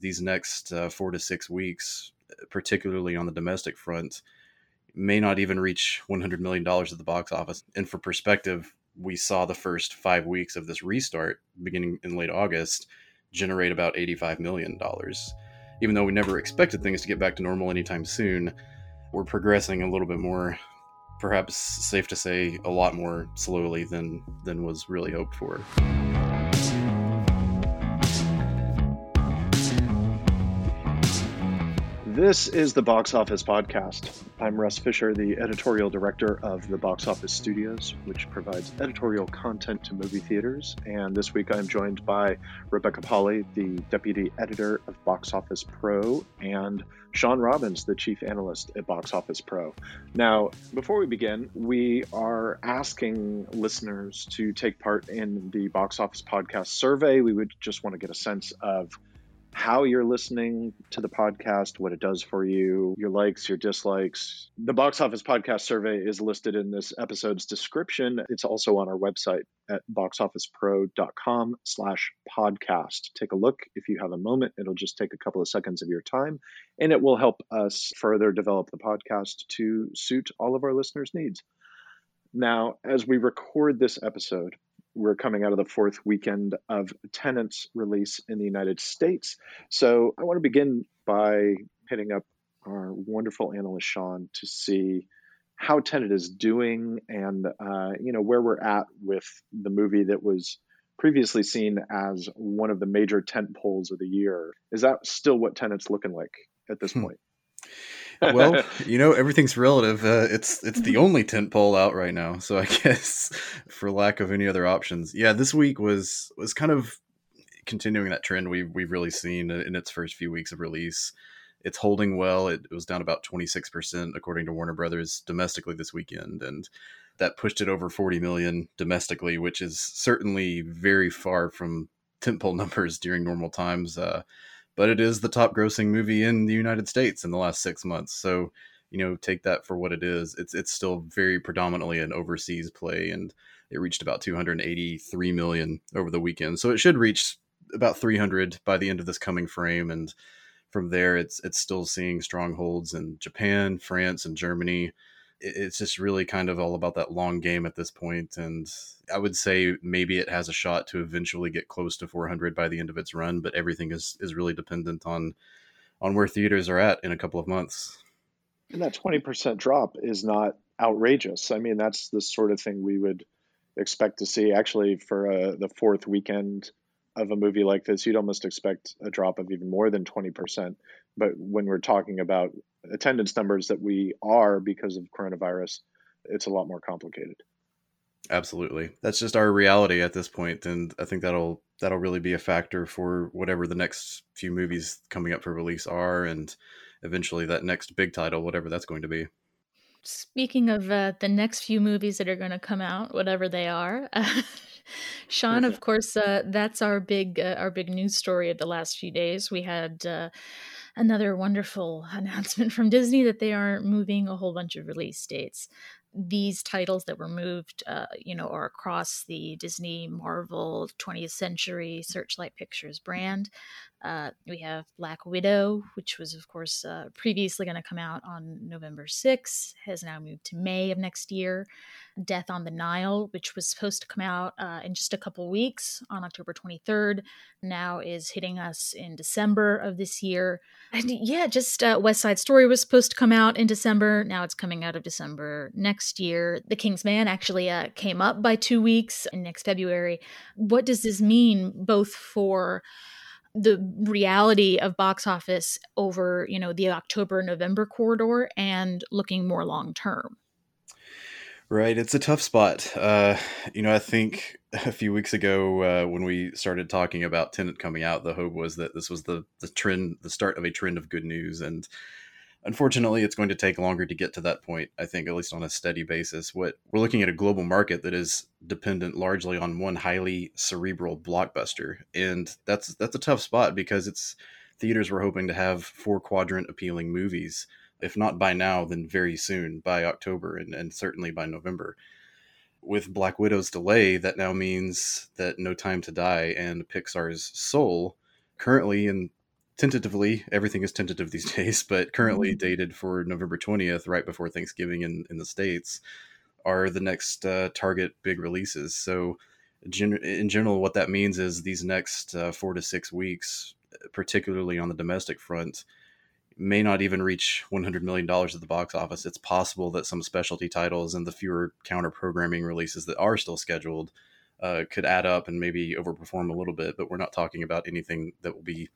these next uh, four to six weeks, particularly on the domestic front, may not even reach $100 million at the box office. And for perspective, we saw the first five weeks of this restart beginning in late August generate about $85 million. Even though we never expected things to get back to normal anytime soon, we're progressing a little bit more, perhaps safe to say a lot more slowly than, than was really hoped for. This is the Box Office Podcast. I'm Russ Fischer, the editorial director of the Box Office Studios, which provides editorial content to movie theaters. And this week I'm joined by Rebecca Pahle, the deputy editor of Box Office Pro, and Shawn Robbins, the chief analyst at Box Office Pro. Now, before we begin, we are asking listeners to take part in the Box Office Podcast survey. We would just want to get a sense of how you're listening to the podcast, what it does for you, your likes, your dislikes. The box office podcast survey is listed in this episode's description. It's also on our website at boxofficepro.com slash podcast. Take a look if you have a moment. It'll just take a couple of seconds of your time, and it will help us further develop the podcast to suit all of our listeners' needs. Now, as we record this episode, we're coming out of the fourth weekend of Tenet's release in the United States. So I want to begin by hitting up our wonderful analyst Shawn to see how Tenet is doing and uh, you know where we're at with the movie that was previously seen as one of the major tent poles of the year. Is that still what Tenet's looking like at this hmm. point? Well, you know, everything's relative. Uh, it's it's the only tent pole out right now, so I guess for lack of any other options, yeah, this week was was kind of continuing that trend we've we've really seen in its first few weeks of release. It's holding well. It, it was down about twenty six percent according to Warner Brothers domestically this weekend, and that pushed it over forty million domestically, which is certainly very far from tentpole numbers during normal times. Uh, but it is the top grossing movie in the United States in the last six months. So, you know, take that for what it is. It's it's still very predominantly an overseas play, and it reached about 283 million over the weekend. So it should reach about 300 by the end of this coming frame, and from there, it's it's still seeing strongholds in Japan, France, and Germany it's just really kind of all about that long game at this point and i would say maybe it has a shot to eventually get close to 400 by the end of its run but everything is is really dependent on on where theaters are at in a couple of months. And that 20% drop is not outrageous. I mean that's the sort of thing we would expect to see. Actually for uh, the fourth weekend of a movie like this you'd almost expect a drop of even more than 20% but when we're talking about attendance numbers that we are because of coronavirus, it's a lot more complicated. Absolutely. That's just our reality at this point and I think that'll that'll really be a factor for whatever the next few movies coming up for release are and eventually that next big title whatever that's going to be. Speaking of uh, the next few movies that are going to come out, whatever they are, uh, Shawn, of course, uh, that's our big uh, our big news story of the last few days. We had uh, another wonderful announcement from Disney that they are moving a whole bunch of release dates. These titles that were moved, uh, you know, are across the Disney, Marvel, 20th Century, Searchlight Pictures brand. Uh, we have Black Widow, which was, of course, uh, previously going to come out on November 6th, has now moved to May of next year. Death on the Nile, which was supposed to come out uh, in just a couple weeks on October 23rd, now is hitting us in December of this year. And yeah, just uh, West Side Story was supposed to come out in December. Now it's coming out of December next year. The King's Man actually uh, came up by two weeks next February. What does this mean both for the reality of box office over you know the october november corridor and looking more long term right it's a tough spot. Uh, you know i think a few weeks ago uh, when we started talking about Tenet coming out the hope was that this was the the trend the start of a trend of good news. And Unfortunately, it's going to take longer to get to that point, I think, at least on a steady basis. What we're looking at a global market that is dependent largely on one highly cerebral blockbuster. And that's that's a tough spot because it's theaters were hoping to have four quadrant appealing movies, if not by now, then very soon, by October and, and certainly by November. With Black Widow's delay, that now means that No Time to Die and Pixar's Soul currently in tentatively, everything is tentative these days, but currently mm-hmm. dated for November 20th, right before Thanksgiving in, in the States, are the next uh, target big releases. So, gen- in general, what that means is these next uh, four to six weeks, particularly on the domestic front, may not even reach $100 million at the box office. It's possible that some specialty titles and the fewer counter programming releases that are still scheduled uh, could add up and maybe overperform a little bit, but we're not talking about anything that will be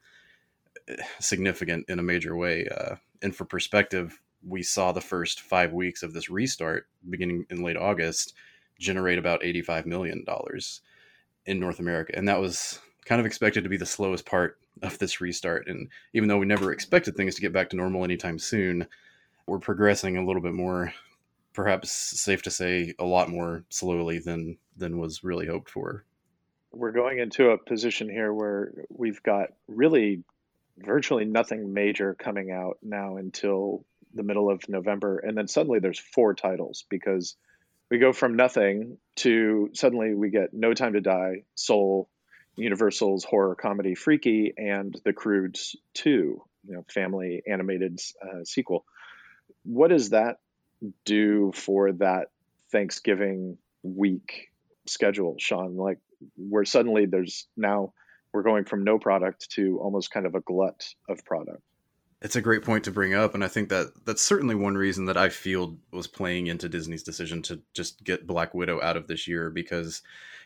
significant in a major way. Uh, and for perspective, we saw the first five weeks of this restart beginning in late August generate about $85 million in North America. And that was kind of expected to be the slowest part of this restart. And even though we never expected things to get back to normal anytime soon, we're progressing a little bit more, perhaps safe to say, a lot more slowly than than was really hoped for. We're going into a position here where we've got really virtually nothing major coming out now until the middle of November. And then suddenly there's four titles because we go from nothing to suddenly we get No Time to Die, Soul, Universal's horror comedy Freaky, and The Croods 2, you know, family animated uh, sequel. What does that do for that Thanksgiving week schedule, Shawn? Like, where suddenly there's now we're going from no product to almost kind of a glut of product. It's a great point to bring up, and I think that that's certainly one reason that I feel was playing into Disney's decision to just get Black Widow out of this year because,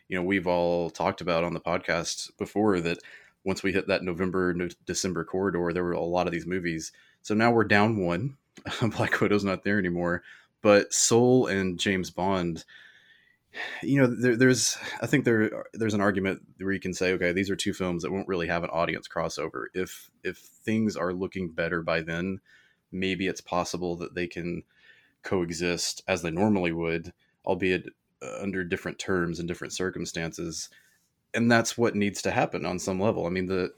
you know, we've all talked about on the podcast before that once we hit that November December corridor, there were a lot of these movies. So now we're down one. Black Widow's not there anymore, but Soul and James Bond you know there, there's i think there there's an argument where you can say okay these are two films that won't really have an audience crossover. If if things are looking better by then maybe it's possible that they can coexist as they normally would albeit uh, under different terms and different circumstances. And that's what needs to happen on some level. I mean the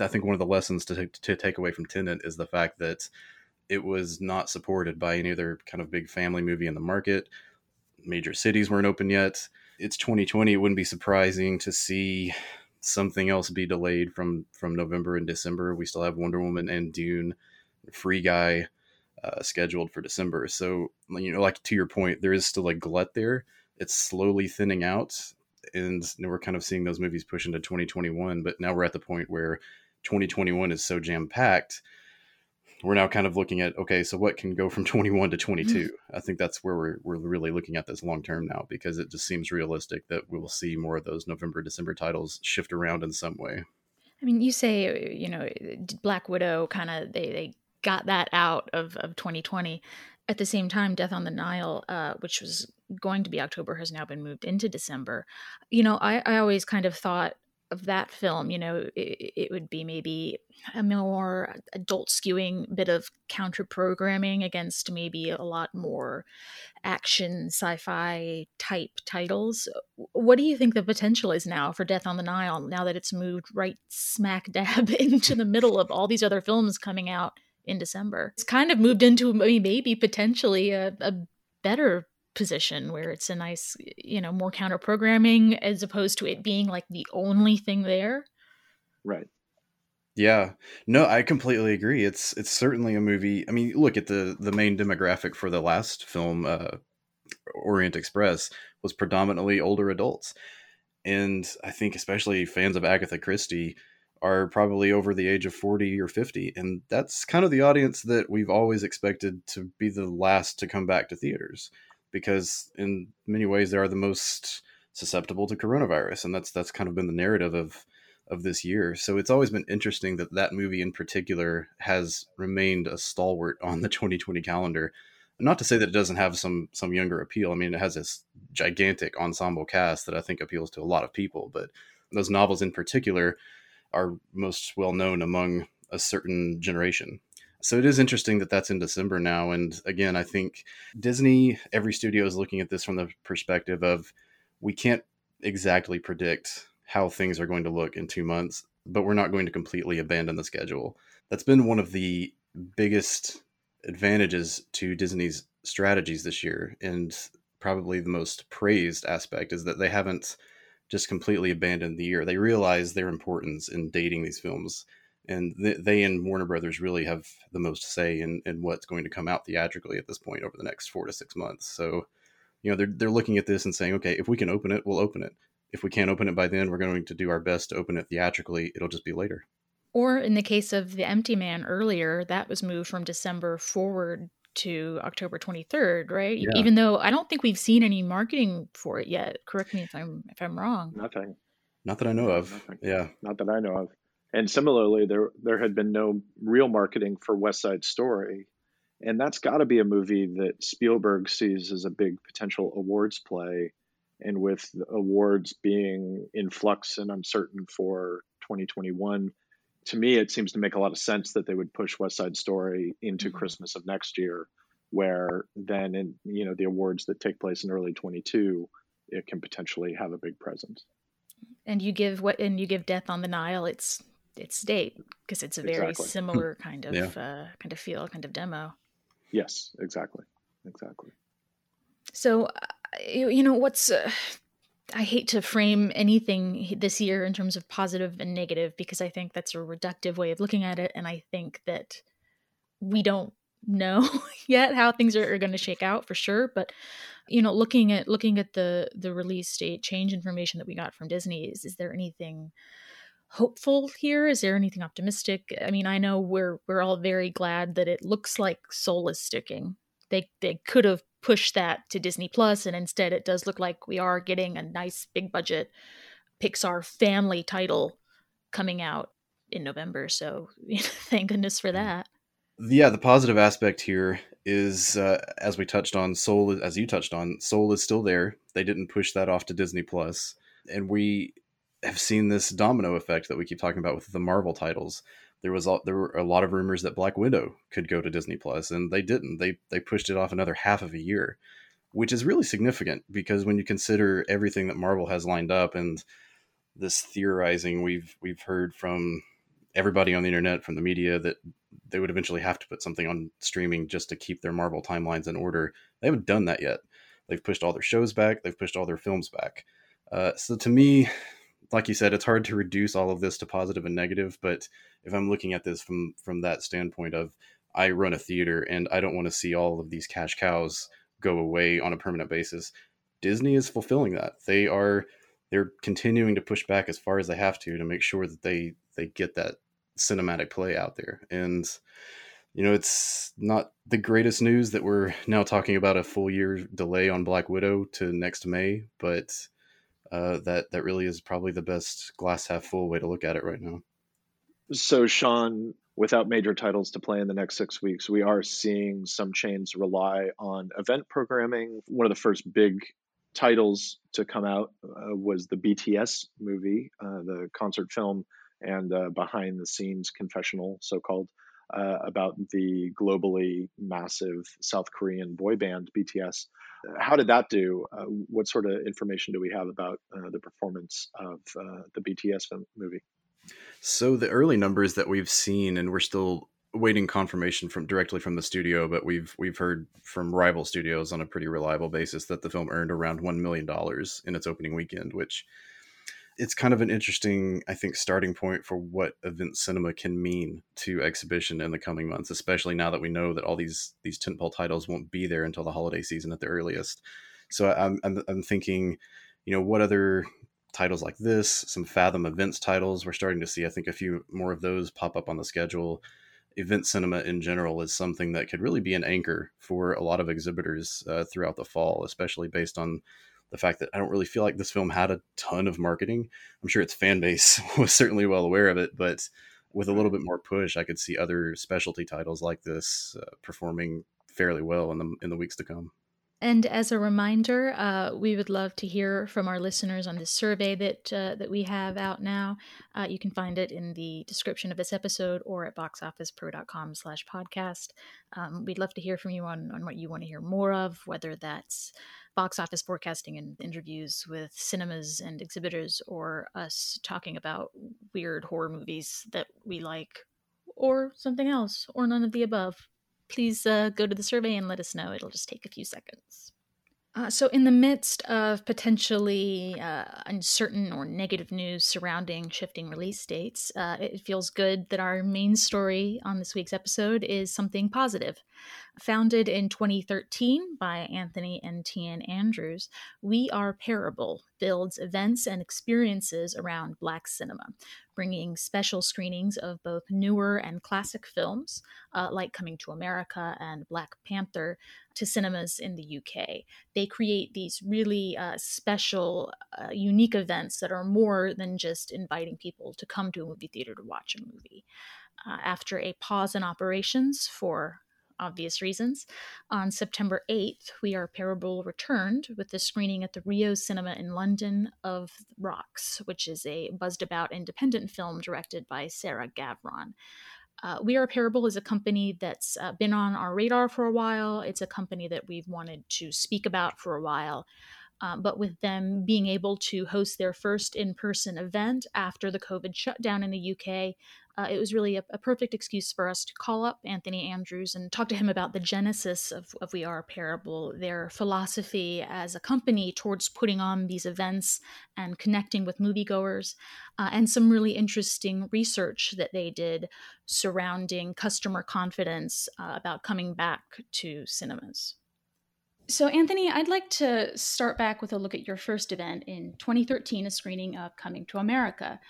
i think one of the lessons to, to take away from Tenet is the fact that it was not supported by any other kind of big family movie in the market major cities weren't open yet. It's 2020. It wouldn't be surprising to see something else be delayed from from November and December. We still have Wonder Woman and Dune, Free Guy, uh, scheduled for December. So you know, like to your point, there is still a glut there. It's slowly thinning out, and we're kind of seeing those movies push into 2021. But now we're at the point where 2021 is so jam packed we're now kind of looking at okay, so what can go from 21 to 22? Mm-hmm. I think that's where we're we're really looking at this long term now because it just seems realistic that we will see more of those November December titles shift around in some way. I mean, you say you know Black Widow kind of they they got that out of of 2020. At the same time, Death on the Nile, uh, which was going to be October, has now been moved into December. You know, I, I always kind of thought of that film, you know, it, it, would be maybe a more adult skewing bit of counter programming against maybe a lot more action sci fi type titles. What do you think the potential is now for Death on the Nile now that it's moved right smack dab into the middle of all these other films coming out in December? It's kind of moved into maybe potentially a, a better position where it's a nice, you know, more counter programming as opposed to it being like the only thing there. Right. Yeah. No, I completely agree. It's it's certainly a movie. I mean, look at the the main demographic for the last film uh Orient Express was predominantly older adults. And I think especially fans of Agatha Christie are probably over the age of 40 or 50 and that's kind of the audience that we've always expected to be the last to come back to theaters because in many ways they are the most susceptible to coronavirus, and that's that's kind of been the narrative of of this year. So it's always been interesting that that movie in particular has remained a stalwart on the 2020 calendar. Not to say that it doesn't have some some younger appeal. I mean, it has this gigantic ensemble cast that I think appeals to a lot of people, but those novels in particular are most well known among a certain generation. So it is interesting that that's in December now. And again, I think Disney, every studio is looking at this from the perspective of we can't exactly predict how things are going to look in two months, but we're not going to completely abandon the schedule. That's been one of the biggest advantages to Disney's strategies this year. And probably the most praised aspect is that they haven't just completely abandoned the year. They realize their importance in dating these films and th- they and Warner Brothers really have the most say in, in what's going to come out theatrically at this point over the next four to six months. So, you know, they're they're looking at this and saying, okay, if we can open it, we'll open it. If we can't open it by then, we're going to do our best to open it theatrically. It'll just be later. Or in the case of The Empty Man earlier, that was moved from December forward to October 23rd, right? Yeah. Even though I don't think we've seen any marketing for it yet. Correct me if I'm if I'm wrong. Nothing. Not that I know of. Nothing. Yeah. Not that I know of. And similarly, there there had been no real marketing for West Side Story, and that's got to be a movie that Spielberg sees as a big potential awards play. And with awards being in flux and uncertain for 2021, to me, it seems to make a lot of sense that they would push West Side Story into mm-hmm. Christmas of next year, where then in you know the awards that take place in early 22, it can potentially have a big presence. And you give what and you give Death on the Nile. It's its date because it's a very exactly. similar kind of yeah. uh, kind of feel, kind of demo. Yes, exactly, exactly. So, uh, you, you know, what's uh, I hate to frame anything this year in terms of positive and negative because I think that's a reductive way of looking at it, and I think that we don't know yet how things are, are going to shake out for sure. But you know, looking at looking at the the release date change information that we got from Disney, is is there anything? Hopeful here? Is there anything optimistic? I mean, I know we're we're all very glad that it looks like Soul is sticking. They they could have pushed that to Disney Plus, and instead it does look like we are getting a nice big budget Pixar family title coming out in November. So thank goodness for mm. that. Yeah, the positive aspect here is, uh, as we touched on, Soul, as you touched on, Soul is still there. They didn't push that off to Disney Plus, and we have seen this domino effect that we keep talking about with the Marvel titles. There was there were a lot of rumors that Black Widow could go to Disney Plus, and they didn't. They they pushed it off another half of a year, which is really significant because when you consider everything that Marvel has lined up and this theorizing we've we've heard from everybody on the internet, from the media, that they would eventually have to put something on streaming just to keep their Marvel timelines in order. They haven't done that yet. They've pushed all their shows back. They've pushed all their films back. Uh, so to me, like you said, it's hard to reduce all of this to positive and negative. But if I'm looking at this from from that standpoint of I run a theater and I don't want to see all of these cash cows go away on a permanent basis, Disney is fulfilling that. They are they're continuing to push back as far as they have to to make sure that they they get that cinematic play out there. And you know, it's not the greatest news that we're now talking about a full year delay on Black Widow to next May, but uh, that that really is probably the best glass half full way to look at it right now. So, Shawn, without major titles to play in the next six weeks, we are seeing some chains rely on event programming. One of the first big titles to come out uh, was the BTS movie, uh, the concert film and uh, behind the scenes confessional, so called, uh, about the globally massive South Korean boy band BTS. How did that do? Uh, what sort of information do we have about uh, the performance of uh, the BTS movie? So the early numbers that we've seen, and we're still waiting confirmation from directly from the studio, but we've we've heard from rival studios on a pretty reliable basis that the film earned around one million dollars in its opening weekend, which it's kind of an interesting, I think, starting point for what event cinema can mean to exhibition in the coming months, especially now that we know that all these these tentpole titles won't be there until the holiday season at the earliest. So I'm I'm, I'm thinking, you know, what other titles like this, some Fathom events titles, we're starting to see, I think, a few more of those pop up on the schedule. Event cinema in general is something that could really be an anchor for a lot of exhibitors uh, throughout the fall, especially based on the fact that I don't really feel like this film had a ton of marketing. I'm sure its fan base was certainly well aware of it, but with a little bit more push, I could see other specialty titles like this uh, performing fairly well in the in the weeks to come. And as a reminder, uh, we would love to hear from our listeners on this survey that uh, that we have out now. Uh, you can find it in the description of this episode or at boxofficepro.com slash podcast. Um, we'd love to hear from you on, on what you want to hear more of, whether that's box office forecasting and interviews with cinemas and exhibitors or us talking about weird horror movies that we like or something else or none of the above please uh, go to the survey and let us know it'll just take a few seconds Uh, so, in the midst of potentially uh, uncertain or negative news surrounding shifting release dates, uh, it feels good that our main story on this week's episode is something positive. Founded in 2013 by Anthony and Tian Andrews, We Are Parable builds events and experiences around Black cinema, bringing special screenings of both newer and classic films, uh, like Coming to America and Black Panther, to cinemas in the UK. They create these really uh, special, uh, unique events that are more than just inviting people to come to a movie theater to watch a movie. Uh, after a pause in operations for obvious reasons. On September 8th, We Are Parable returned with the screening at the Rio Cinema in London of Rocks, which is a buzzed about independent film directed by Sarah Gavron. Uh, we Are Parable is a company that's uh, been on our radar for a while. It's a company that we've wanted to speak about for a while. Um, but with them being able to host their first in person event after the COVID shutdown in the UK, uh, it was really a, a, perfect excuse for us to call up Anthony Andrews and talk to him about the genesis of, of We Are Parable, their philosophy as a company towards putting on these events and connecting with moviegoers, uh, and some really interesting research that they did surrounding customer confidence uh, about coming back to cinemas. So, Anthony, I'd like to start back with a look at your first event in 2013, a screening of Coming to America.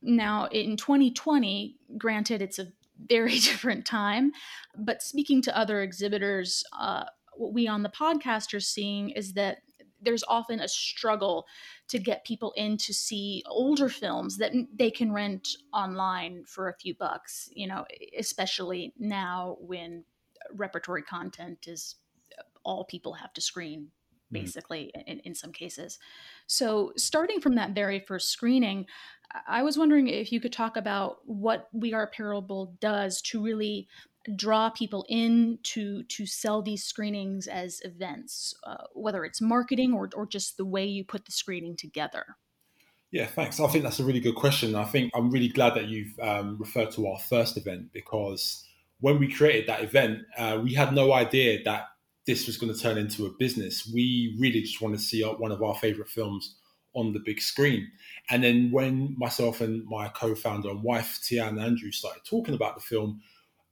Now, in 2020, granted, it's a very different time, but speaking to other exhibitors, uh, what we on the podcast are seeing is that there's often a struggle to get people in to see older films that they can rent online for a few bucks, you know, especially now when repertory content is all people have to screen mm-hmm. basically mm. in, in some cases. So, starting from that very first screening, I was wondering if you could talk about what We Are Parable does to really draw people in to to sell these screenings as events, uh, whether it's marketing or or just the way you put the screening together. Yeah, thanks. I think that's a really good question. I think I'm really glad that you've um, referred to our first event because when we created that event, uh, we had no idea that this was going to turn into a business. We really just wanted to see one of our favorite films on the big screen. And then when myself and my co-founder and wife Tian Andrew started talking about the film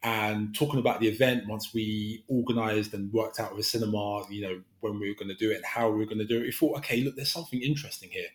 and talking about the event, once we organised and worked out with a cinema, you know, when we were going to do it and how we were going to do it, we thought, okay, look, there's something interesting here.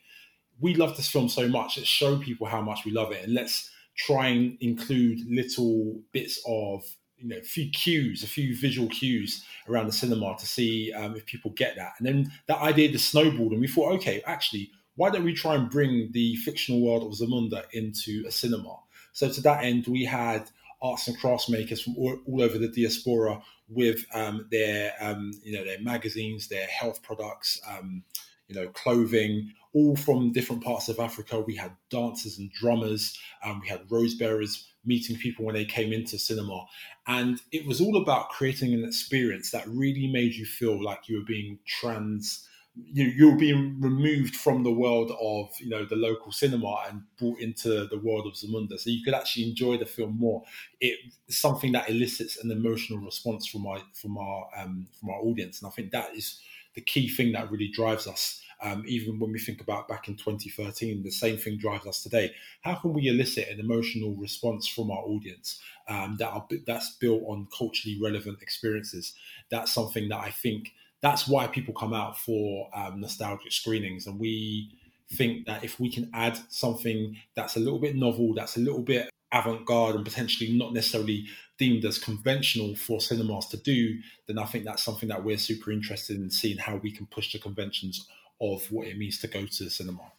We love this film so much. Let's show people how much we love it, and let's try and include little bits of you know, a few cues, a few visual cues around the cinema to see um, if people get that. And then that idea just snowballed, and we thought, okay, actually, why don't we try and bring the fictional world of Zamunda into a cinema? So to that end, we had arts and crafts makers from all, all over the diaspora with um, their, um, you know, their magazines, their health products, um, you know, clothing, all from different parts of Africa. We had dancers and drummers. Um, we had rose bearers meeting people when they came into cinema. And it was all about creating an experience that really made you feel like you were being trans you, you're being removed from the world of you know the local cinema and brought into the world of Zamunda, so you could actually enjoy the film more. It's something that elicits an emotional response from our from our um, from our audience, and I think that is the key thing that really drives us. Um, even when we think about back in 2013, the same thing drives us today. How can we elicit an emotional response from our audience um, that are, that's built on culturally relevant experiences? That's something that I think that's why people come out for um, nostalgic screenings. And we think that if we can add something that's a little bit novel, that's a little bit avant garde, and potentially not necessarily deemed as conventional for cinemas to do, then I think that's something that we're super interested in seeing how we can push the conventions of what it means to go to the cinema.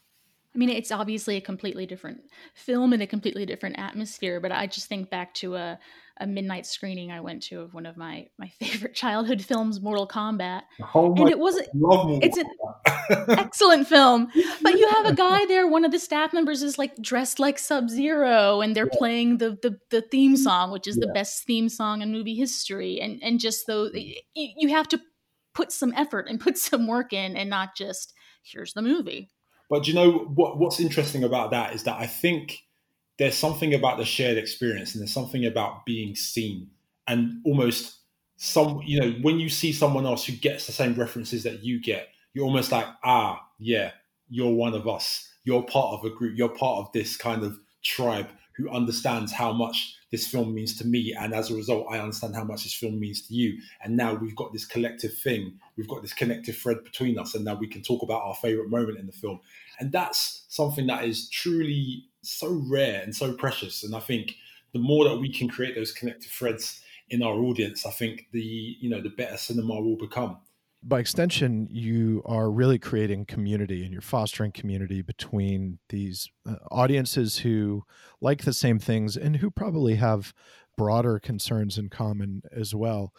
I mean, it's obviously a completely different film and a completely different atmosphere, but I just think back to a a midnight screening I went to of one of my my favorite childhood films, Mortal Kombat. Oh and it wasn't it's an excellent film. But you have a guy there, one of the staff members is like dressed like Sub Zero and they're yeah. playing the, the the theme song, which is yeah. the best theme song in movie history. And and just though you have to put some effort and put some work in and not just here's the movie. But you know what what's interesting about that is that I think there's something about the shared experience and there's something about being seen and almost some you know when you see someone else who gets the same references that you get, you're almost like ah yeah, you're one of us. You're part of a group. You're part of this kind of tribe who understands how much this film means to me and as a result i understand how much this film means to you. And now we've got this collective thing we've got this connective thread between us and now we can talk about our favorite moment in the film. And that's something that is truly so rare and so precious. And i think the more that we can create those connective threads in our audience i think the you know the better cinema will become by extension, you are really creating community and you're fostering community between these uh, audiences who like the same things and who probably have broader concerns in common as well.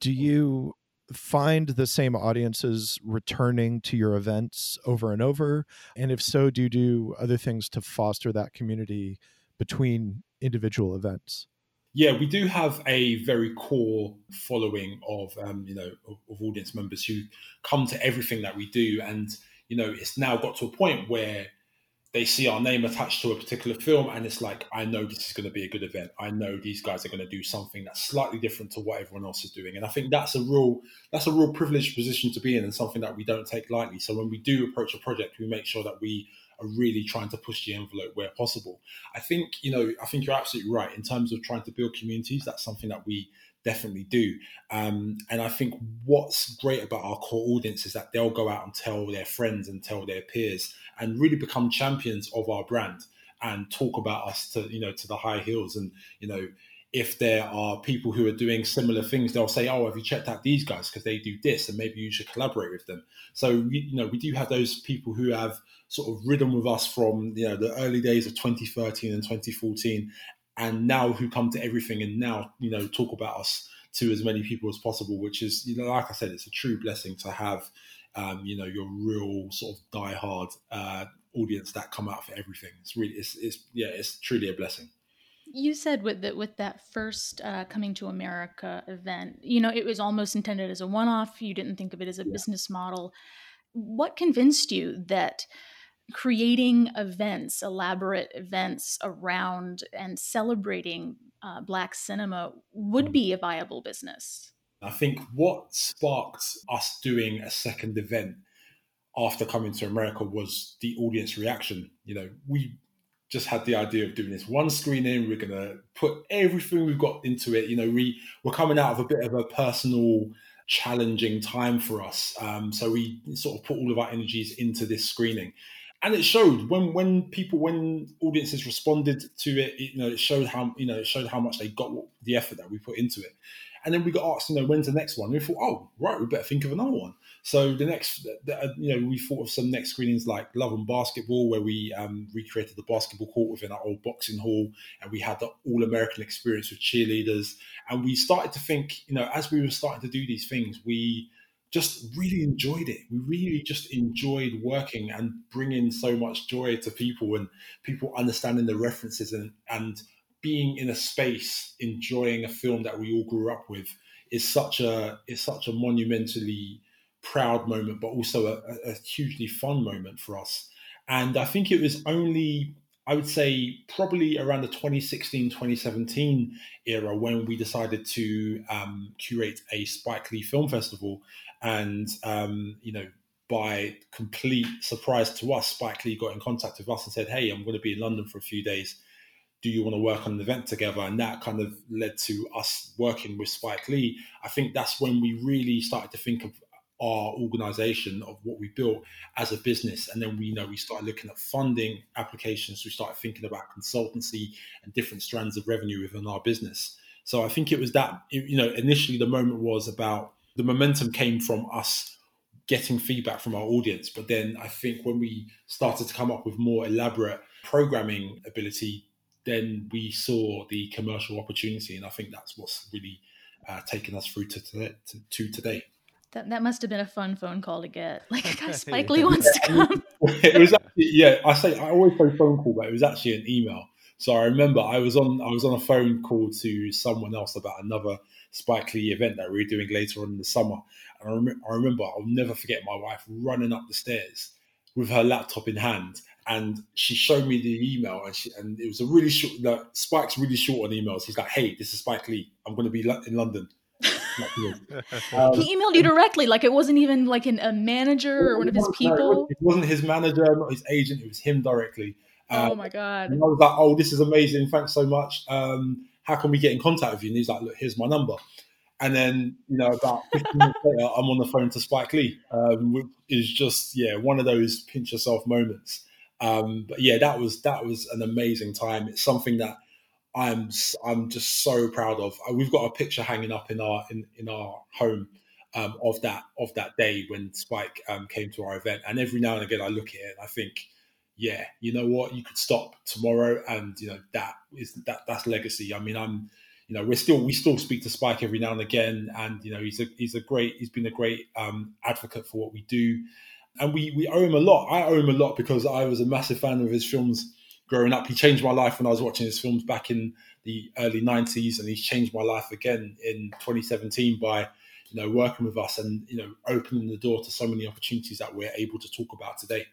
Do you find the same audiences returning to your events over and over? And if so, do you do other things to foster that community between individual events? Yeah, we do have a very core following of um, you know of, of, audience members who come to everything that we do, and you know it's now got to a point where they see our name attached to a particular film, and it's like I know this is going to be a good event. I know these guys are going to do something that's slightly different to what everyone else is doing, and I think that's a real that's a real privileged position to be in, and something that we don't take lightly. So when we do approach a project, we make sure that we are really trying to push the envelope where possible. I think, you know, I think you're absolutely right in terms of trying to build communities. That's something that we definitely do. Um, and I think what's great about our core audience is that they'll go out and tell their friends and tell their peers and really become champions of our brand and talk about us to, you know, to the high heels And, you know, if there are people who are doing similar things, they'll say, "Oh, have you checked out these guys because they do this, and maybe you should collaborate with them." So you know, we do have those people who have sort of ridden with us from you know the early days of 2013 and 2014, and now who come to everything and now you know talk about us to as many people as possible. Which is you know, like I said, it's a true blessing to have um, you know your real sort of diehard uh, audience that come out for everything. It's really, it's, it's yeah, it's truly a blessing. You said with the, with that first uh, coming to America event, you know, it was almost intended as a one-off. You didn't think of it as a yeah. business model. What convinced you that creating events, elaborate events around and celebrating uh, Black cinema would be a viable business? I think what sparked us doing a second event after coming to America was the audience reaction. You know, we just had the idea of doing this one screening. We're to put everything we've got into it. You know, we we're coming out of a bit of a personal, challenging time for us. Um, so we sort of put all of our energies into this screening, and it showed when when people when audiences responded to it. You know, it showed how you know it showed how much they got the effort that we put into it. And then we got asked, you know, when's the next one? And we thought, oh, right, we better think of another one. So the next, the, you know, we thought of some next screenings like Love and Basketball, where we um, recreated the basketball court within our old boxing hall, and we had the all American experience with cheerleaders. And we started to think, you know, as we were starting to do these things, we just really enjoyed it. We really just enjoyed working and bringing so much joy to people and people understanding the references and and being in a space enjoying a film that we all grew up with is such a is such a monumentally proud moment, but also a, a hugely fun moment for us. And I think it was only I would say probably around the 2016 2017 era when we decided to um, curate a Spike Lee Film Festival. And, um, you know, by complete surprise to us, Spike Lee got in contact with us and said, Hey, I'm going to be in London for a few days do you want to work on an event together? And that kind of led to us working with Spike Lee. I think that's when we really started to think of our organization of what we built as a business and then we you know we started looking at funding applications we started thinking about consultancy and different strands of revenue within our business so i think it was that you know initially the moment was about the momentum came from us getting feedback from our audience but then i think when we started to come up with more elaborate programming ability then we saw the commercial opportunity, and I think that's what's really uh, taken us through to, to, to today. That, that must have been a fun phone call to get. Like, guy Spike Lee wants to come. it was actually, yeah. I say I always say phone call, but it was actually an email. So I remember I was on I was on a phone call to someone else about another Spike Lee event that we were doing later on in the summer. And I, rem- I remember I'll never forget my wife running up the stairs with her laptop in hand and she showed me the email and, she, and it was a really short like, spike's really short on emails he's like hey this is spike lee i'm going to be in london um, he emailed you directly, like it wasn't even like an, a manager or one of his people. it wasn't his manager, not his agent. It was him directly. Oh um, my god! And I was like, "Oh, this is amazing! Thanks so much. Um, how can we get in contact with you?" And he's like, "Look, here's my number." And then, you know, about 15 minutes later, I'm on the phone to Spike Lee, um, which is just, yeah, one of those pinch yourself moments. Um, but yeah, that was that was an amazing time. It's something that I'm I'm just so proud of. Uh, we've got a picture hanging up in our in, in our home um, of that of that day when Spike um, came to our event. And every now and again, I look at it and I think, yeah, you know what, you could stop tomorrow, and you know that is that that's legacy. I mean, I'm you know, we're still we still speak to Spike every now and again, and you know, he's a he's a great he's been a great um, advocate for what we do, and we we owe him a lot. I owe him a lot because I was a massive fan of his films growing up. He changed my life when I was watching his films back in the early '90s, and he's changed my life again in 2017 by you know working with us and you know opening the door to so many opportunities that we're able to talk about today.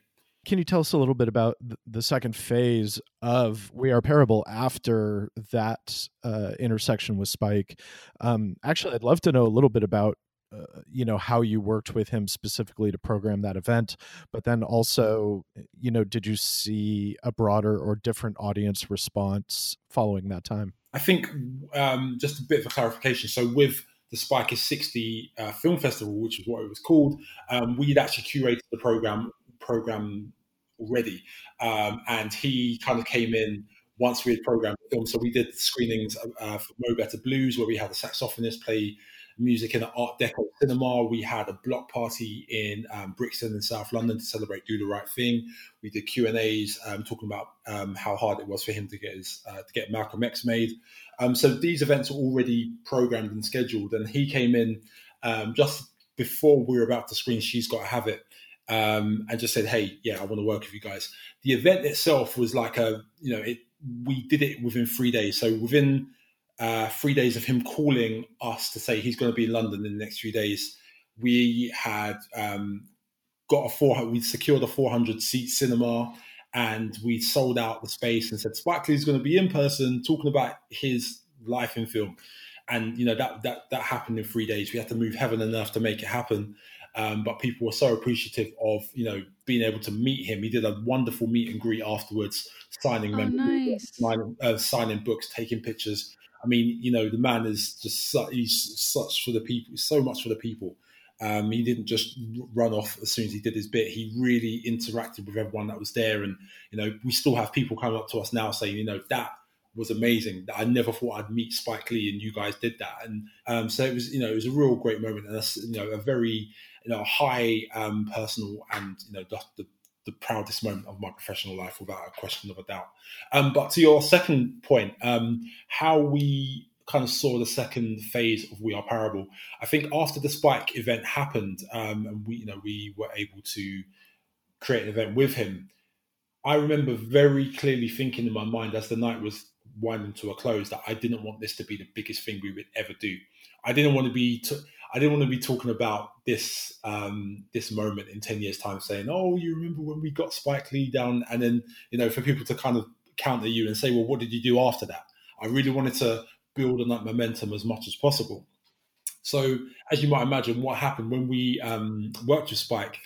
Can you tell us a little bit about the second phase of We Are Parable after that uh, intersection with Spike? Um, actually, I'd love to know a little bit about uh, you know how you worked with him specifically to program that event but then also you know did you see a broader or different audience response following that time i think um, just a bit of a clarification so with the spike is 60 uh, film festival which is what it was called um, we'd actually curated the program program already. Um, and he kind of came in once we had programmed the film. So we did screenings uh, for Mo Better Blues, where we had a saxophonist play music in an Art Deco cinema. We had a block party in um, Brixton in South London to celebrate Do the Right Thing. We did Q and A's um, talking about um, how hard it was for him to get his uh, to get Malcolm X made. Um, so these events are already programmed and scheduled, and he came in um, just before we were about to screen. She's got to have it um, and just said, "Hey, yeah, I want to work with you guys." The event itself was like a, you know, it we did it within three days. So within uh, three days of him calling us to say he's going to be in London in the next few days, we had um, got a four. We secured a 400 seat cinema, and we sold out the space and said Spike Lee's going to be in person talking about his life in film. And you know that that that happened in three days. We had to move heaven and earth to make it happen. Um, but people were so appreciative of you know being able to meet him. He did a wonderful meet and greet afterwards, signing oh, nice. signing, uh, signing books, taking pictures. I mean, you know, the man is just su- he's such for the people, so much for the people. Um, he didn't just run off as soon as he did his bit. He really interacted with everyone that was there, and you know, we still have people coming up to us now saying, you know, that was amazing. I never thought I'd meet Spike Lee, and you guys did that. And um, so it was, you know, it was a real great moment, and that's, you know, a very you know, high um, personal and you know the, the, the, proudest moment of my professional life without a question of a doubt. Um, but to your second point, um, how we kind of saw the second phase of We Are Parable. I think after the Spike event happened, um, and we you know we were able to create an event with him. I remember very clearly thinking in my mind as the night was winding to a close that I didn't want this to be the biggest thing we would ever do. I didn't want to be. I didn't want to be talking about this um, this moment in ten years' time, saying, "Oh, you remember when we got Spike Lee down?" And then you know, for people to kind of counter you and say, "Well, what did you do after that?" I really wanted to build on that momentum as much as possible. So, as you might imagine, what happened when we um, worked with Spike,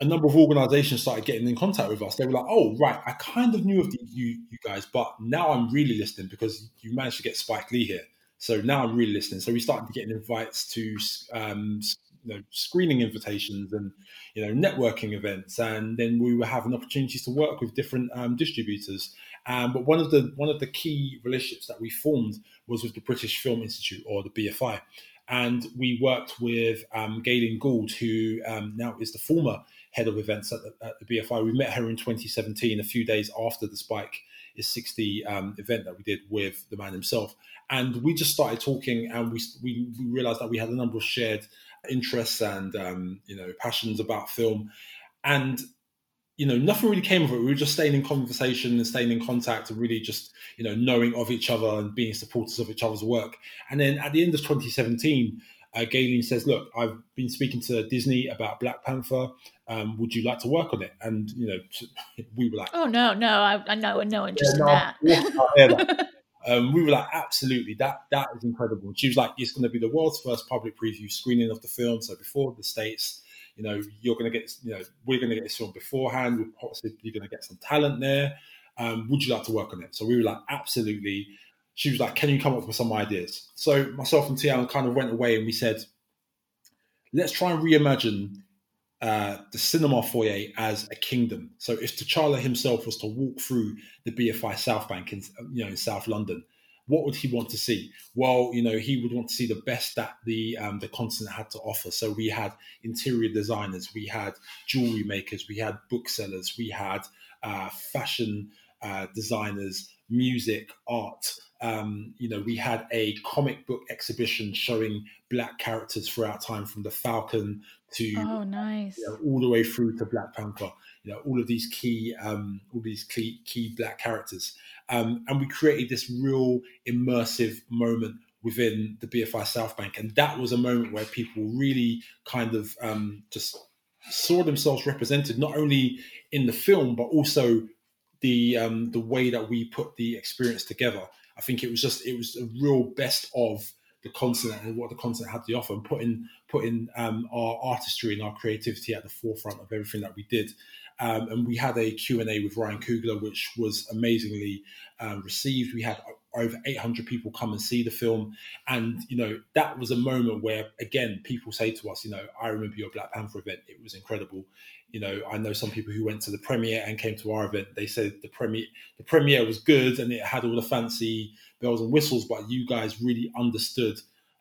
a number of organizations started getting in contact with us. They were like, "Oh, right, I kind of knew of the, you, you guys, but now I'm really listening because you managed to get Spike Lee here." So now I'm really listening. So we started getting invites to um, you know, screening invitations and you know networking events, and then we were having opportunities to work with different um, distributors. Um, but one of the one of the key relationships that we formed was with the British Film Institute or the BFI, and we worked with um, Gaylene Gould, who um, now is the former head of events at the, at the, BFI. We met her in 2017, a few days after the Spike is 60 um, event that we did with the man himself. And we just started talking, and we we, we realized that we had a number of shared interests and um, you know passions about film, and you know nothing really came of it. We were just staying in conversation and staying in contact, and really just you know knowing of each other and being supporters of each other's work. And then at the end of 2017. Uh, Gaylene says, "Look, I've been speaking to Disney about Black Panther. Um, would you like to work on it?" And you know, we were like, "Oh no, no, I, I know no interest yeah, no, in that." Um, we were like, absolutely, that that is incredible. And she was like, it's going to be the world's first public preview screening of the film. So before the states, you know, you're going to get, you know, we're going to get this film beforehand. We're possibly going to get some talent there. Um, would you like to work on it? So we were like, absolutely. She was like, can you come up with some ideas? So myself and Tian kind of went away and we said, let's try and reimagine uh, the cinema foyer as a kingdom. So if T'Challa himself was to walk through the BFI South Bank in you know in South London, what would he want to see? Well, you know, he would want to see the best that the um, the continent had to offer. So we had interior designers, we had jewelry makers, we had booksellers, we had uh, fashion uh, designers, music, art. Um, you know, we had a comic book exhibition showing black characters throughout time, from the Falcon to oh, nice, you know, all the way through to Black Panther. You know, all of these key, um, all these key, key black characters, um, and we created this real immersive moment within the BFI South Bank, and that was a moment where people really kind of um, just saw themselves represented, not only in the film but also the um, the way that we put the experience together. I think it was just it was a real best of the continent and what the continent had to offer, and putting putting um, our artistry and our creativity at the forefront of everything that we did. Um, and we had a Q&A with Ryan Coogler, which was amazingly um, received. We had over 800 people come and see the film. And, you know, that was a moment where, again, people say to us, you know, I remember your Black Panther event. It was incredible. You know, I know some people who went to the premiere and came to our event. They said the premiere, the premiere was good and it had all the fancy bells and whistles, but you guys really understood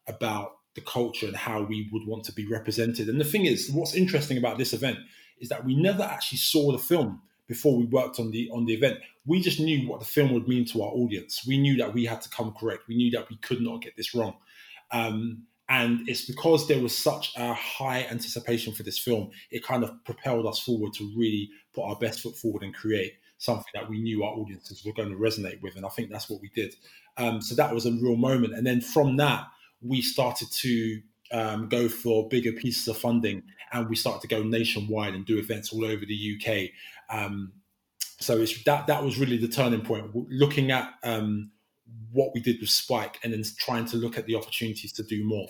about the culture and how we would want to be represented. And the thing is, what's interesting about this event is that we never actually saw the film before we worked on the on the event. We just knew what the film would mean to our audience. We knew that we had to come correct. We knew that we could not get this wrong. Um, and it's because there was such a high anticipation for this film, it kind of propelled us forward to really put our best foot forward and create something that we knew our audiences were going to resonate with. And I think that's what we did. Um, so that was a real moment. And then from that, we started to um, go for bigger pieces of funding and we started to go nationwide and do events all over the UK. Um, so it's that that was really the turning point. Looking at um, what we did with Spike and then trying to look at the opportunities to do more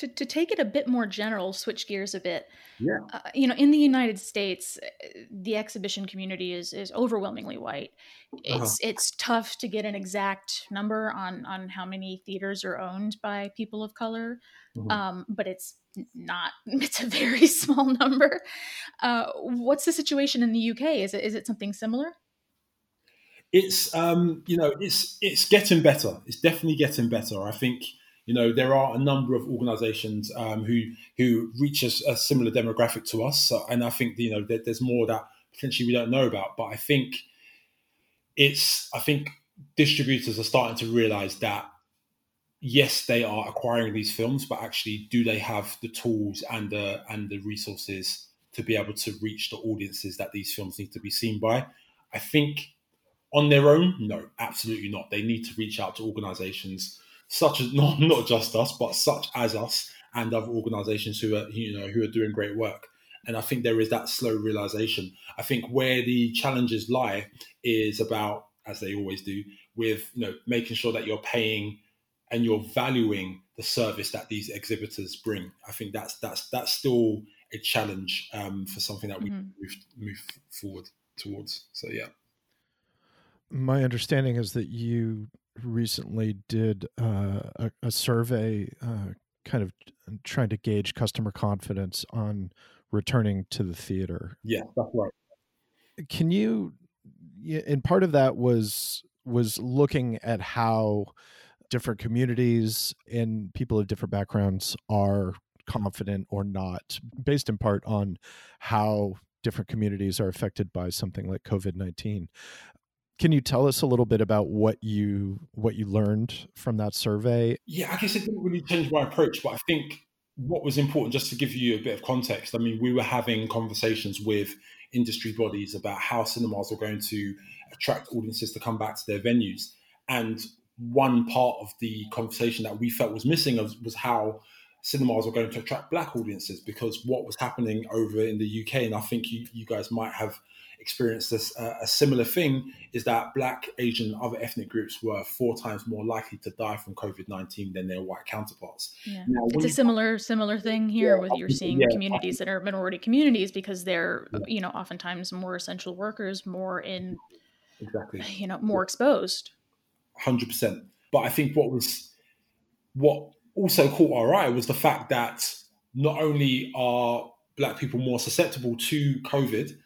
to, to take it a bit more general, switch gears a bit. Yeah. Uh, you know, in the United States, uh, the exhibition community is is overwhelmingly white. Uh-huh. It's it's tough to get an exact number on on how many theaters are owned by people of color, mm-hmm. um, but it's not. It's a very small number. Uh, what's the situation in the UK? Is it is it something similar? It's um, you know, it's it's getting better. It's definitely getting better. I think you know, there are a number of organisations um, who who reach a, a, similar demographic to us, and I think you know there, there's more that potentially we don't know about. But I think it's I think distributors are starting to realise that yes, they are acquiring these films, but actually, do they have the tools and the and the resources to be able to reach the audiences that these films need to be seen by? I think on their own, no, absolutely not. They need to reach out to organisations such as not not just us, but such as us and other organisations who are you know who are doing great work. And I think there is that slow realization. I think where the challenges lie is about, as they always do, with you know making sure that you're paying and you're valuing the service that these exhibitors bring. I think that's that's that's still a challenge um, for something that we mm-hmm. move move forward towards. So yeah. My understanding is that you recently did uh, a, a, survey, uh, kind of trying to gauge customer confidence on returning to the theater. Yeah, that's right. Can you? And part of that was was looking at how different communities and people of different backgrounds are confident or not, based in part on how different communities are affected by something like COVID nineteen. Can you tell us a little bit about what you what you learned from that survey? Yeah, I guess it didn't really change my approach, but I think what was important, just to give you a bit of context, I mean, we were having conversations with industry bodies about how cinemas were going to attract audiences to come back to their venues. And one part of the conversation that we felt was missing was how cinemas were going to attract black audiences because what was happening over in the UK, and I think you, you guys might have experienced this uh, a similar thing, is that black, Asian, other ethnic groups were four times more likely to die from COVID nineteen than their white counterparts. Yeah. Now, it's a similar similar thing here yeah, with you're seeing yeah, communities that are minority communities because they're yeah. you know oftentimes more essential workers, more in exactly you know more exposed. Hundred percent. But I think what was what also caught our eye was the fact that not only are black people more susceptible to COVID,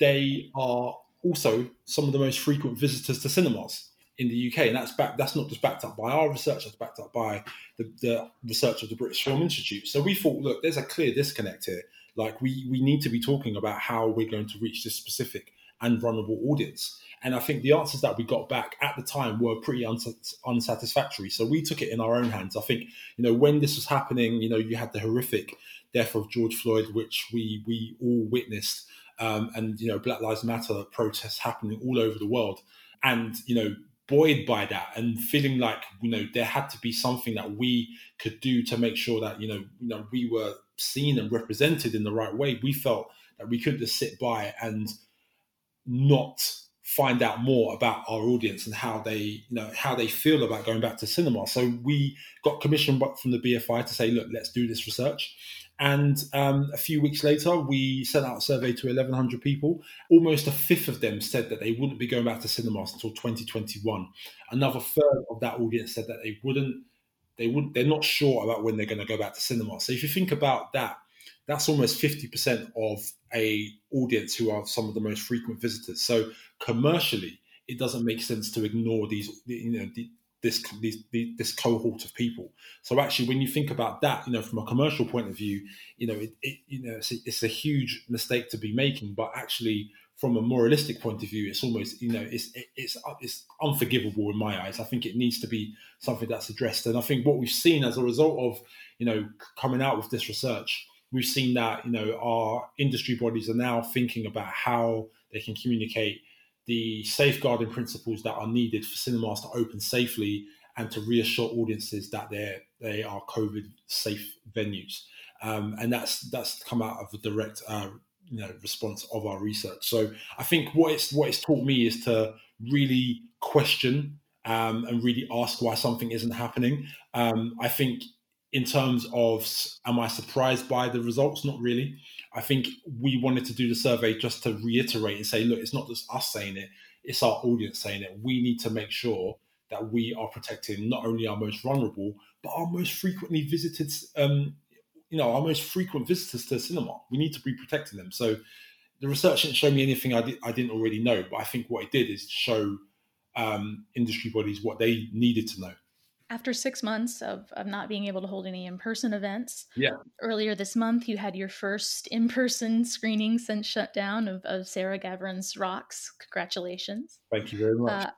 they are also some of the most frequent visitors to cinemas in the UK, and that's back. That's not just backed up by our research; that's backed up by the, the research of the British Film Institute. So we thought, look, there's a clear disconnect here. Like we we need to be talking about how we're going to reach this specific and vulnerable audience. And I think the answers that we got back at the time were pretty unsatisfactory. So we took it in our own hands. I think, you know, when this was happening, you know, you had the horrific death of George Floyd, which we we all witnessed, um, and you know, Black Lives Matter protests happening all over the world, and you know, buoyed by that and feeling like you know there had to be something that we could do to make sure that you know you know we were seen and represented in the right way. We felt that we couldn't just sit by and not find out more about our audience and how they you know how they feel about going back to cinema so we got commissioned from the bfi to say look let's do this research and um, a few weeks later we sent out a survey to 1100 people. Almost a fifth of them said that they wouldn't be going back to cinemas until 2021 another third of that audience said that they wouldn't they wouldn't they're not sure about when they're going to go back to cinema so if you think about that that's almost 50% of a audience who are some of the most frequent visitors. So commercially, it doesn't make sense to ignore these, you know, this this cohort of people. So actually, when you think about that, you know, from a commercial point of view, you know, it, it you know, it's a, it's a, huge mistake to be making. But actually, from a moralistic point of view, it's almost, you know, it's it's it's unforgivable in my eyes. I think it needs to be something that's addressed. And I think what we've seen as a result of, you know, coming out with this research we've seen that you know our industry bodies are now thinking about how they can communicate the safeguarding principles that are needed for cinemas to open safely and to reassure audiences that they they are COVID safe venues. Um, and that's that's come out of the direct uh, you know response of our research. So I think what it's what it's taught me is to really question um, and really ask why something isn't happening. Um, I think in terms of am I surprised by the results? Not really. I think we wanted to do the survey just to reiterate and say, look, it's not just us saying it, it's our audience saying it. We need to make sure that we are protecting not only our most vulnerable, but our most frequently visited, um, you know, our most frequent visitors to cinema. We need to be protecting them. So the research didn't show me anything I, did, I didn't already know, but I think what it did is show um, industry bodies what they needed to know after six months of, of not being able to hold any in-person events yeah. earlier this month you had your first in-person screening since shutdown of, of sarah gavron's rocks. Congratulations. Thank you very much. Uh,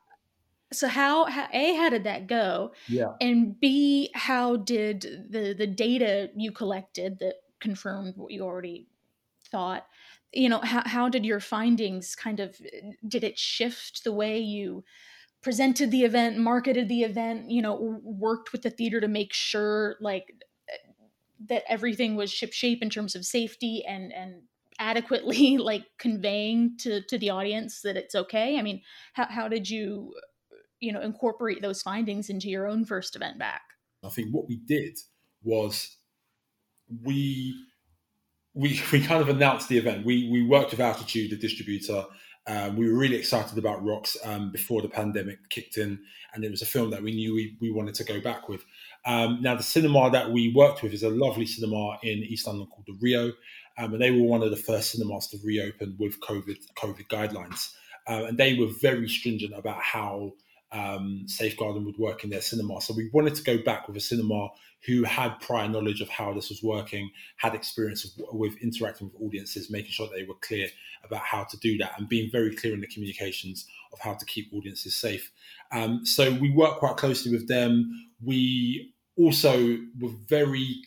so how, how, a how did that go? Yeah. And b how did the the data you collected that confirmed what you already thought you know how, how did your findings kind of did it shift the way you presented the event, marketed the event, you know, worked with the theater to make sure like eh, that everything was ship shape in terms of safety and and adequately like conveying to to the audience that it's okay. I mean, how how did you you know incorporate those findings into your own first event back? I think what we did was we we we kind of announced the event. We we worked with Altitude, the distributor, um, we were really excited about Rocks um, before the pandemic kicked in, and it was a film that we knew we, we wanted to go back with. Um, now, the cinema that we worked with is a lovely cinema in East London called the Rio, um, and they were one of the first cinemas to reopen with COVID COVID guidelines, uh, and they were very stringent about how um, safeguarding would work in their cinema. So we wanted to go back with a cinema who had prior knowledge of how this was working, had experience of, with interacting with audiences, making sure they were clear about how to do that, and being very clear in the communications of how to keep audiences safe. Um, so we work quite closely with them. We also were very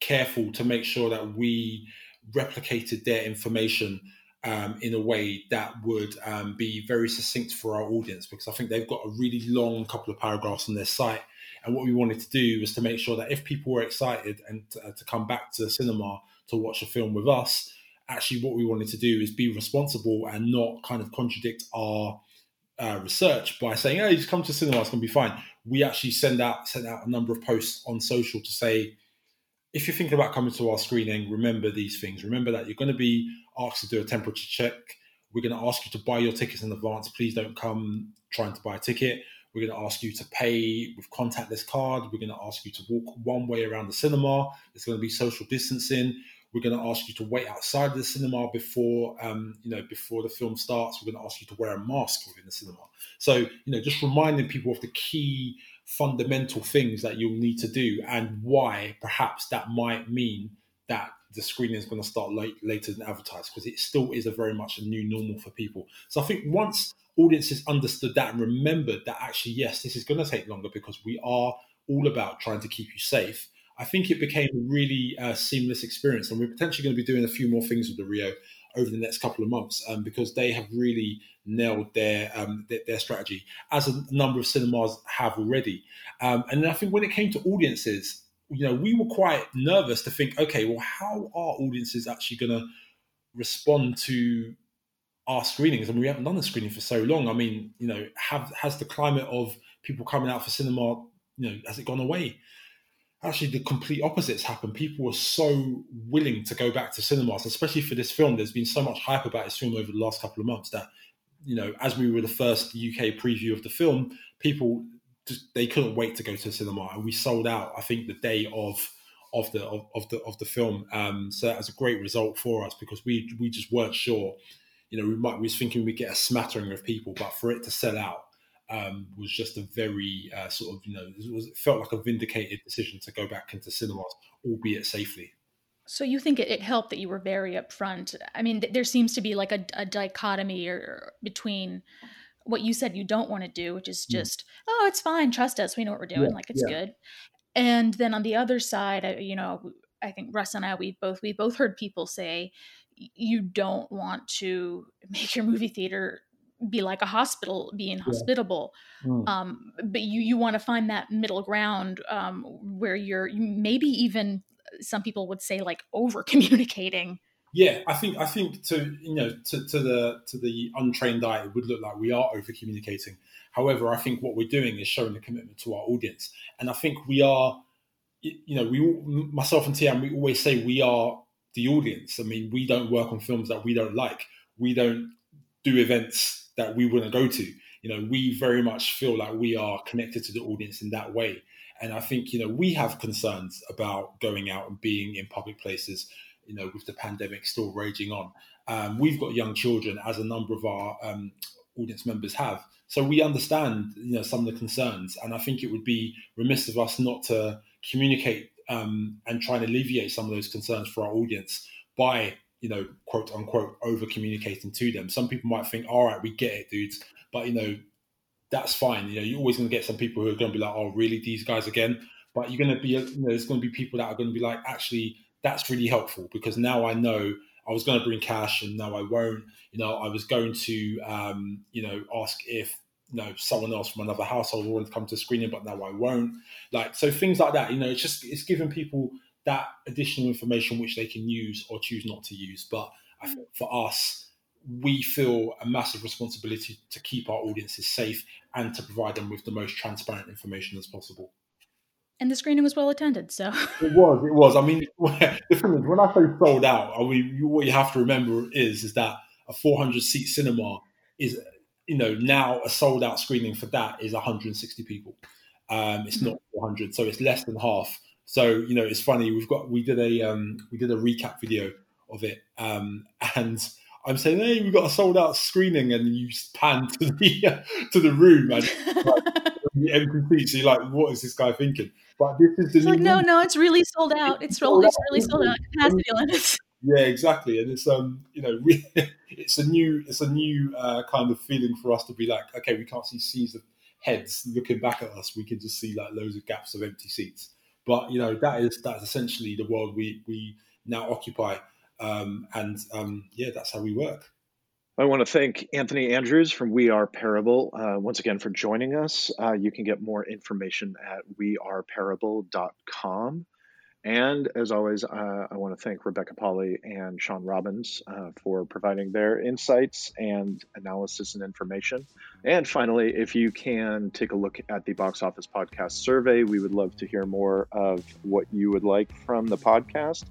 careful to make sure that we replicated their information um, in a way that would um, be very succinct for our audience because I think they've got a really long couple of paragraphs on their site And what we wanted to do was to make sure that if people were excited and to, uh, to come back to the cinema to watch a film with us, actually what we wanted to do is be responsible and not kind of contradict our uh, research by saying, "Oh, you just come to cinema; it's going to be fine." We actually send out send out a number of posts on social to say, if you're thinking about coming to our screening, remember these things. Remember that you're going to be asked to do a temperature check. We're going to ask you to buy your tickets in advance. Please don't come trying to buy a ticket. We're going to ask you to pay with contactless card. We're going to ask you to walk one way around the cinema. There's going to be social distancing. We're going to ask you to wait outside the cinema before, um, you know, before the film starts. We're going to ask you to wear a mask within the cinema. So, you know, just reminding people of the key fundamental things that you'll need to do and why perhaps that might mean that the screening is going to start late, later than advertised because it still is a very much a new normal for people. So I think once audiences understood that and remembered that actually yes, this is going to take longer because we are all about trying to keep you safe. I think it became a really uh, seamless experience, and we're potentially going to be doing a few more things with the Rio over the next couple of months um, because they have really nailed their, um, their, their strategy, as a number of cinemas have already. Um, and I think when it came to audiences, you know, we were quite nervous to think, okay, well, how are audiences actually going to respond to our screenings? I mean, we haven't done the screening for so long. I mean, you know, have has the climate of people coming out for cinema, you know, has it gone away? Actually the complete opposites happened. People were so willing to go back to cinemas, especially for this film. There's been so much hype about this film over the last couple of months that, you know, as we were the first UK preview of the film, people just they couldn't wait to go to the cinema, and we sold out. I think the day of of the of, of the of the film. Um, so that was a great result for us because we we just weren't sure. You know, we might we was thinking we'd get a smattering of people, but for it to sell out um, was just a very uh, sort of you know it, was, it felt like a vindicated decision to go back into cinemas, albeit safely. So you think it, it helped that you were very upfront? I mean, th- there seems to be like a, a dichotomy or, between what you said you don't want to do, which is hmm. just mm. oh, it's fine, trust us, we know what we're doing, yeah, like it's yeah. good. And then on the other side, you know, I think Russ and I we both we both heard people say you don't want to make your movie theater be like a hospital being hospitable yeah. mm. um, but you you want to find that middle ground um, where you're maybe even some people would say like over communicating yeah i think i think to you know to, to the to the untrained eye it would look like we are over communicating however i think what we're doing is showing the commitment to our audience. And i think we are you know we myself and tian we always say we are the audience. I mean we don't work on films that we don't like. We don't do events that we wouldn't go to. You know, we very much feel like we are connected to the audience in that way. And I think, you know, we have concerns about going out and being in public places, you know, with the pandemic still raging on. Um, we've got young children, as a number of our um, audience members have. So we understand, you know, some of the concerns. And I think it would be remiss of us not to communicate um, and try and alleviate some of those concerns for our audience by you know, quote unquote, over communicating to them. Some people might think, all right, we get it, dudes. But, you know, that's fine. You know, you're always going to get some people who are going to be like, oh, really, these guys again? But you're going to be, you know, there's going to be people that are going to be like, actually, that's really helpful because now I know I was going to bring cash and now I won't. You know, I was going to, um, you know, ask if, you know, someone else from another household wanted to come to screening, but now I won't. Like, so things like that, you know, it's just, it's giving people that additional information which they can use or choose not to use. But for us, we feel a massive responsibility to keep our audiences safe and to provide them with the most transparent information as possible. And the screening was well attended, so it was. It was. I mean, the thing is, when I say sold out, I mean, what you have to remember is is that a 400 seat cinema is, you know, now a sold out screening for that is 160 people. Um, it's mm-hmm. not 400, so it's less than half so you know, it's funny. We've got we did a um, we did a recap video of it, um, and I'm saying, hey, we've got a sold out screening, and you pan to the uh, to the room and like, empty So you're like, what is this guy thinking? But this is the it's like, no, no, it's really sold out. It's, it's really, it's really sold out. Capacity limits. Yeah, exactly, and it's um, you know, we, it's a new, it's a new uh, kind of feeling for us to be like, okay, we can't see seas of heads looking back at us. We can just see like loads of gaps of empty seats. But you know that is that's essentially the world we we now occupy, um, and um, yeah, that's how we work. I want to thank Anthony Andrews from We Are Parable uh, once again for joining us. Uh, you can get more information at weareparable.com. And as always, uh, I want to thank Rebecca Pahle and Shawn Robbins uh, for providing their insights and analysis and information. And finally, if you can take a look at the Box Office Podcast survey, we would love to hear more of what you would like from the podcast.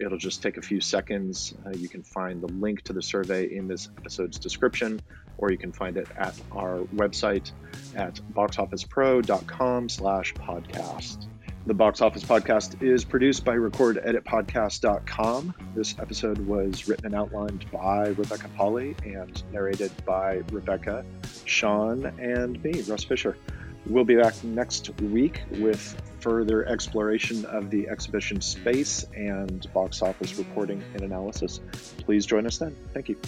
It'll just take a few seconds. Uh, you can find the link to the survey in this episode's description, or you can find it at our website at boxofficepro.com slash podcast. The Box Office Podcast is produced by recordeditpodcast.com. This episode was written and outlined by Rebecca Pahle and narrated by Rebecca, Shawn, and me, Russ Fischer. We'll be back next week with further exploration of the exhibition space and box office reporting and analysis. Please join us then. Thank you.